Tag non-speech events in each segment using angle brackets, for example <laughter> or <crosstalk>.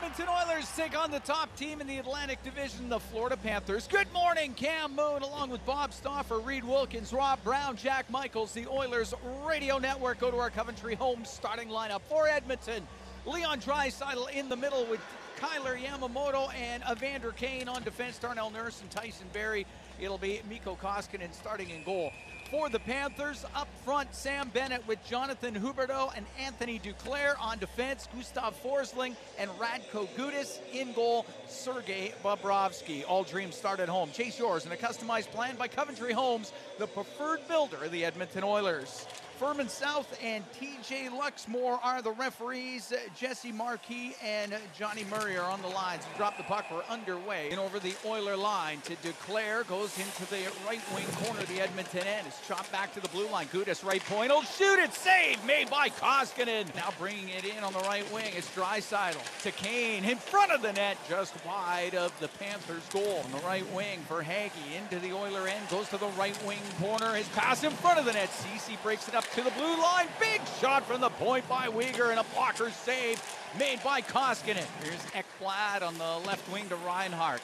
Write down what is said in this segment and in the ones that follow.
Edmonton Oilers take on the top team in the Atlantic Division, the Florida Panthers. Good morning, Cam Moon, along with Bob Stauffer, Reed Wilkins, Rob Brown, Jack Michaels, the Oilers Radio Network. Go to our Coventry home starting lineup for Edmonton. Leon Draisaitl in the middle with Kailer Yamamoto and Evander Kane on defense. Darnell Nurse and Tyson Barrie. It'll be Mikko Koskinen starting in goal. For the Panthers, up front, Sam Bennett with Jonathan Huberdeau and Anthony Duclair on defense, Gustav Forsling and Radko Gudas in goal, Sergei Bobrovsky. All dreams start at home. Chase yours in a customized plan by Coventry Homes, the preferred builder of the Edmonton Oilers. Furman South and TJ Luxmore are the referees. Jesse Marquis and Johnny Murray are on the lines. Drop the puck. We're underway. And over the Oiler line to Duclair. Goes into the right wing corner the Edmonton end. It's chopped back to the blue line. Gudas right point. Oh, shoot it. Save made by Koskinen. Now bringing it in on the right wing. It's Draisaitl to Kane in front of the net. Just wide of the Panthers goal. On the right wing Verhaeghe. Into the Oiler end. Goes to the right wing corner. His pass in front of the net. Ceci breaks it up to the blue line. Big shot from the point by Weegar and a blocker save made by Koskinen. Here's Ekblad on the left wing to Reinhart.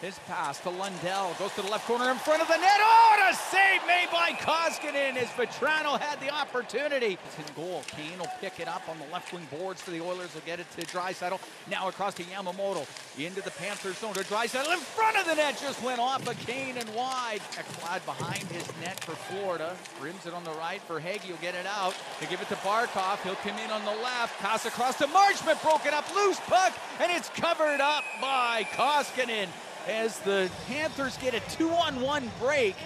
His pass to Lundell goes to the left corner in front of the net. Oh, and a save made by Koskinen as Vatrano had the opportunity. It's in goal. Kane will pick it up on the left wing boards for the Oilers. Will get it to Draisaitl. Now across to Yamamoto into the Panthers zone to Draisaitl in front of the net. Just went off of Kane and wide. Ekblad behind his net for Florida. Rims it on the right Verhaeghe. Will get it out. To give it to Barkov. He'll come in on the left. Pass across to Marchment. Broken up. Loose puck. And it's covered up by Koskinen as the Panthers get a two-on-one break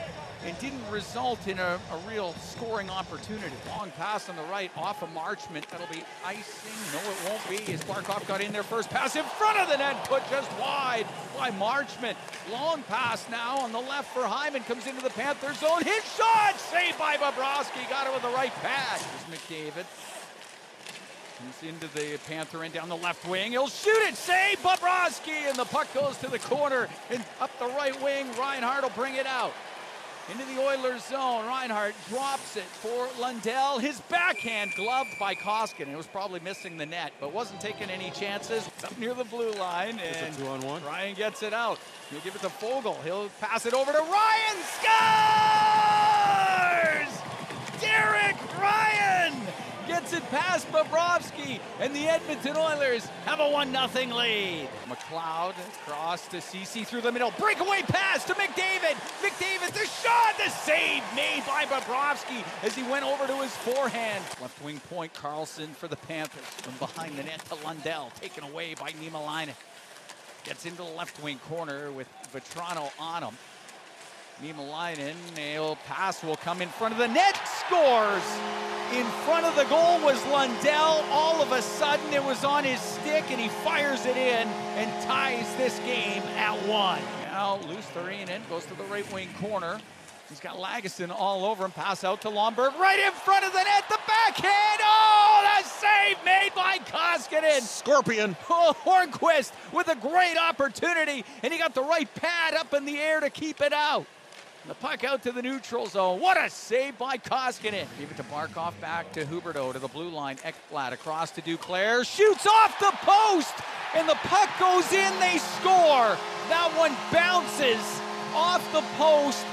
and didn't result in a, a, real scoring opportunity. Long pass on the right off of Marchment. That'll be icing. No, it won't be as Barkov got in there first pass in front of the net, put just wide by Marchment. Long pass now on the left for Hyman. Comes into the Panther zone. His shot! Saved by Bobrovsky. Got it with the right. Here's McDavid. Into the Panther and down the left wing. He'll shoot it. Save Bobrovsky. And the puck goes to the corner and up the right wing. Reinhart will bring it out. Into the Oilers zone. Reinhart drops it for Lundell. His backhand gloved by Koskinen. It was probably missing the net, but wasn't taking any chances. It's up near the blue line. And two on one. Ryan gets it out. He'll give it to Foegele. He'll pass it over to Ryan. Scores! Derek Ryan! It past Bobrovsky, and the Edmonton Oilers have a 1 0 lead. McLeod across to Ceci through the middle. Breakaway pass to McDavid. McDavid, the shot, the save made by Bobrovsky as he went over to his forehand. Left wing point, Carlson for the Panthers. From behind the net to Lundell, taken away by Niemelainen. Gets into the left wing corner with Vatrano on him. Niemelainen, a pass will come in front of the net, scores! In front of the goal was Lundell. All of a sudden it was on his stick and he fires it in and ties this game at one. Now Luostarinen goes to the right wing corner. He's got Lagesson all over him. Pass out to Lomberg. Right in front of the net. The backhand. Oh, the save made by Koskinen. Scorpion. <laughs> Oh, Hornqvist with a great opportunity. And he got the right pad up in the air to keep it out. The puck out to the neutral zone. What a save by Koskinen. Give it to Barkov back to Huberdeau to the blue line. Ekblad across to Duclair. Shoots off the post. And the puck goes in. They score. That one bounces off the post.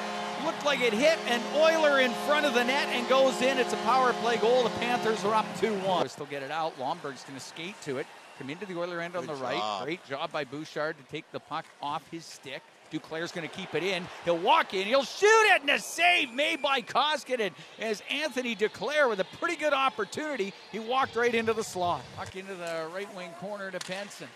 Looked like it hit an Oiler in front of the net and goes in. It's a power play goal. The Panthers are up 2-1. Still get it out. Lomberg's going to skate to it. Come into the Oiler end on Good the right. Great job by Bouchard to take the puck off his stick. Duclair's going to keep it in. He'll walk in. He'll shoot it, and a save made by Koskinen as Anthony Duclair with a pretty good opportunity. He walked right into the slot. Puck into the right wing corner to Benson.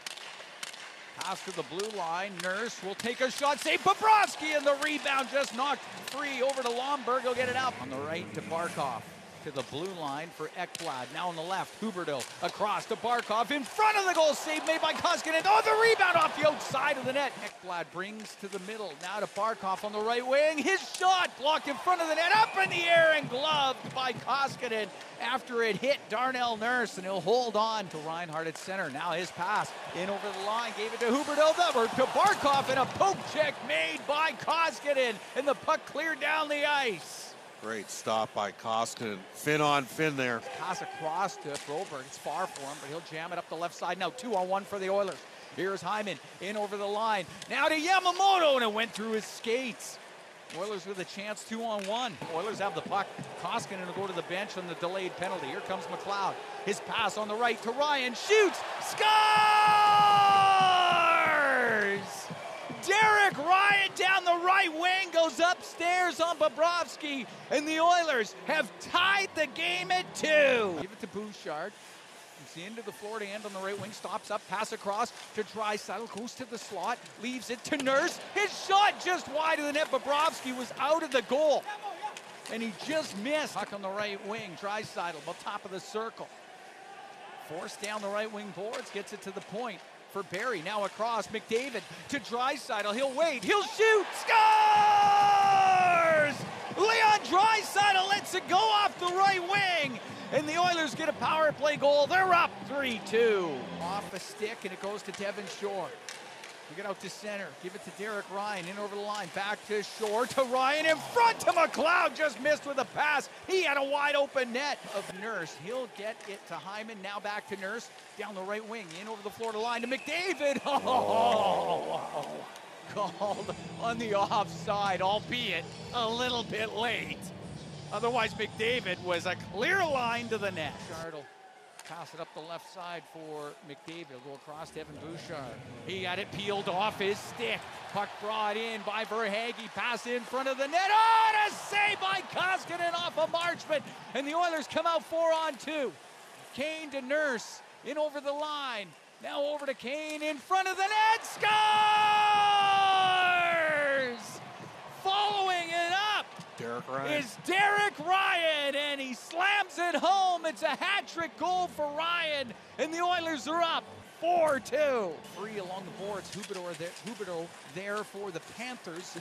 Pass to the blue line. Nurse will take a shot. Save Bobrovsky, and the rebound just knocked free over to Lomberg. He'll get it out. On the right to Barkov to the blue line for Ekblad. Now on the left, Huberdeau across to Barkov in front of the goal. Save made by Koskinen. Oh, the rebound off the outside of the net. Ekblad brings to the middle. Now to Barkov on the right wing. His shot blocked in front of the net. Up in the air and gloved by Koskinen after it hit Darnell Nurse. And he'll hold on to Reinhart at center. Now his pass in over the line. Gave it to Huberdeau. Over to Barkov and a poke check made by Koskinen. And the puck cleared down the ice. Great stop by Koskinen. Finn on Finn there. Pass across to Broberg. It's far for him, but he'll jam it up the left side now. Two on one for the Oilers. Here's Hyman in over the line. Now to Yamamoto, and it went through his skates. Oilers with a chance, two on one. Oilers have the puck. Koskinen will go to the bench on the delayed penalty. Here comes McLeod. His pass on the right to Ryan. Shoots! Scores! Derek Ryan down the right wing goes upstairs on Bobrovsky, and the Oilers have tied the game at two. Give it to Bouchard. He's into the Florida end on the right wing, stops up, pass across to Draisaitl, goes to the slot, leaves it to Nurse. His shot just wide of the net. Bobrovsky was out of the goal, and he just missed. Puck on the right wing, Draisaitl, about top of the circle. Forced down the right wing boards, gets it to the point for Barrie. Now across, McDavid to Draisaitl. He'll wait, he'll shoot, scores! Leon Draisaitl lets it go off the right wing, and the Oilers get a power play goal. They're up 3-2. Off the stick, and it goes to Devin Shore. Get out to center. Give it to Derek Ryan. In over the line. Back to Shore. To Ryan. In front to McLeod. Just missed with a pass. He had a wide open net of Nurse. He'll get it to Hyman. Now back to Nurse. Down the right wing. In over the Florida line to McDavid. <laughs> Oh, called on the offside, albeit a little bit late. Otherwise, McDavid was a clear line to the net. Pass it up the left side for McDavid. Go across to Evan Bouchard. He got it peeled off his stick. Puck brought in by Verhaeghe. Pass in front of the net. Oh, and a save by Koskinen off of Marchment. And the Oilers come out four on two. Kane to Nurse. In over the line. Now over to Kane in front of the net. Scores! Following it up Derek Ryan. is Derek Ryan, and he slams it home. It's a hat trick goal for Ryan, and the Oilers are up 4 2. Three along the boards. Huberdeau there, there for the Panthers.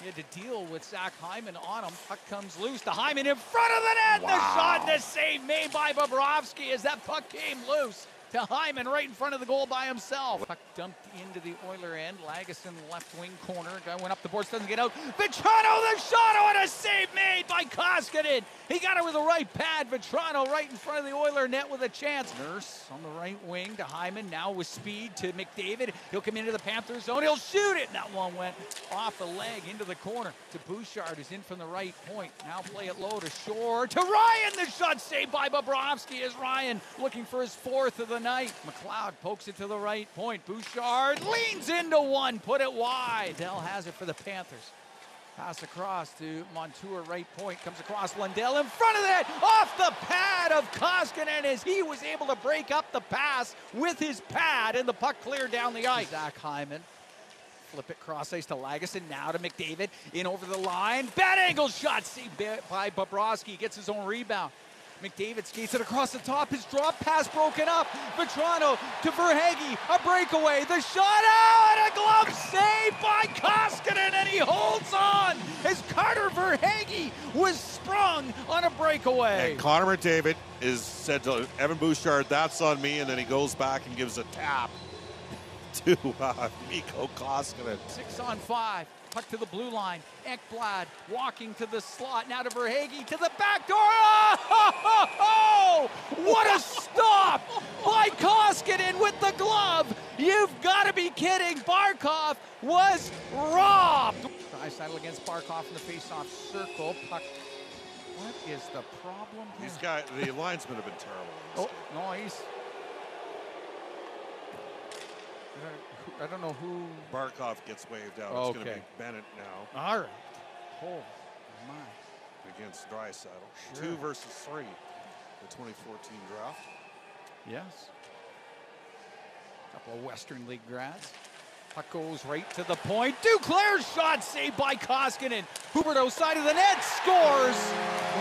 He had to deal with Zach Hyman on him. Puck comes loose to Hyman in front of the net. The shot and the save made by Bobrovsky as that puck came loose <laughs> to Hyman right in front of the goal by himself. Puck dumped into the Oiler end. Lagesson left wing corner. Guy went up the boards, doesn't get out. Vatrano the shot oh, on a save made by Koskinen. He got it with the right pad. Vatrano right in front of the Oiler net with a chance. Nurse on the right wing to Hyman. Now with speed to McDavid. He'll come into the Panthers zone. He'll shoot it. That one went off the leg into the corner to Bouchard, who's in from the right point. Now play it low to Shore to Ryan. The shot saved by Bobrovsky as Ryan looking for his fourth of the night. McLeod pokes it to the right point. Bouchard leans into one, put it wide. Dell has it for the Panthers. Pass across to Montour, right point, comes across Lundell in front of that, off the pad of Koskinen as he was able to break up the pass with his pad, and the puck cleared down the ice. Zach Hyman Flip it cross ice to Lagesson. Now to McDavid. In over the line. Bad angle shot. By Bobrovsky. Gets his own rebound. McDavid skates it across the top. His drop pass broken up. Vatrano to Verhaeghe. A breakaway. The shot out. A glove save by Koskinen. And he holds on as Carter Verhaeghe was sprung on a breakaway. And Connor McDavid is said to Evan Bouchard, that's on me, and then he goes back and gives a tap <laughs> to uh, Mikko Koskinen. Six on five. Puck to the blue line. Ekblad walking to the slot. Now to Verhaeghe to the back door. <laughs> Oh, ho, ho, ho! What a stop by Koskinen with the glove. You've got to be kidding. Barkov was robbed. Draisaitl against Barkov in the face-off circle. Puck. What is the problem here? These guys, the linesmen have been terrible. Oh, no, he's. I don't know who. game. Barkov gets waved out. It's going to be Bennett now All right. Oh, my. against Draisaitl. Sure. Two versus three, the 2014 draft. Yes. A Couple of Western League grads. Puck goes right to the point. Duclair's shot saved by Koskinen. Huberdeau side of the net scores.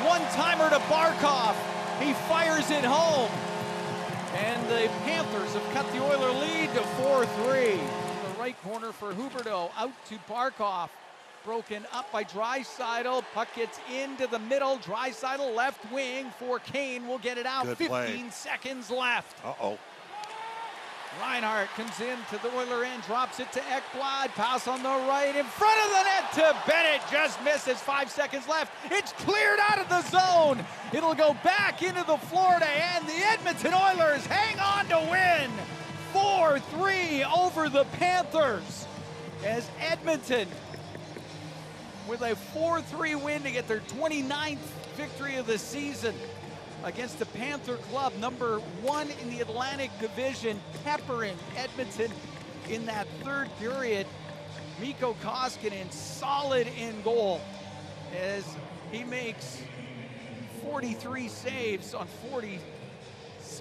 One timer to Barkov. He fires it home. And the Panthers have cut the Oiler lead to 4-3. The right corner for Huberdeau out to Barkov. Broken up by Draisaitl. Puck gets into the middle. Draisaitl left wing for Kane. will get it out. Good 15 play. seconds left. Uh Reinhart comes in to the Oiler end, drops it to Ekblad, pass on the right, in front of the net to Bennett, just misses, five seconds left. It's cleared out of the zone. It'll go back into the Florida, and the Edmonton Oilers hang on to win 4 3 over the Panthers as Edmonton with a 4 3 win to get their 29th victory of the season against the Panther Club, number one in the Atlantic Division, peppering Edmonton in that third period. Mikko Koskinen solid in goal as he makes 43 saves on 40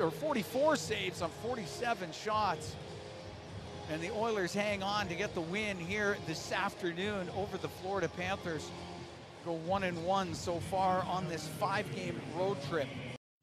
or 44 saves on 47 shots. And the Oilers hang on to get the win here this afternoon over the Florida Panthers. Go one and one so far on this five game road trip.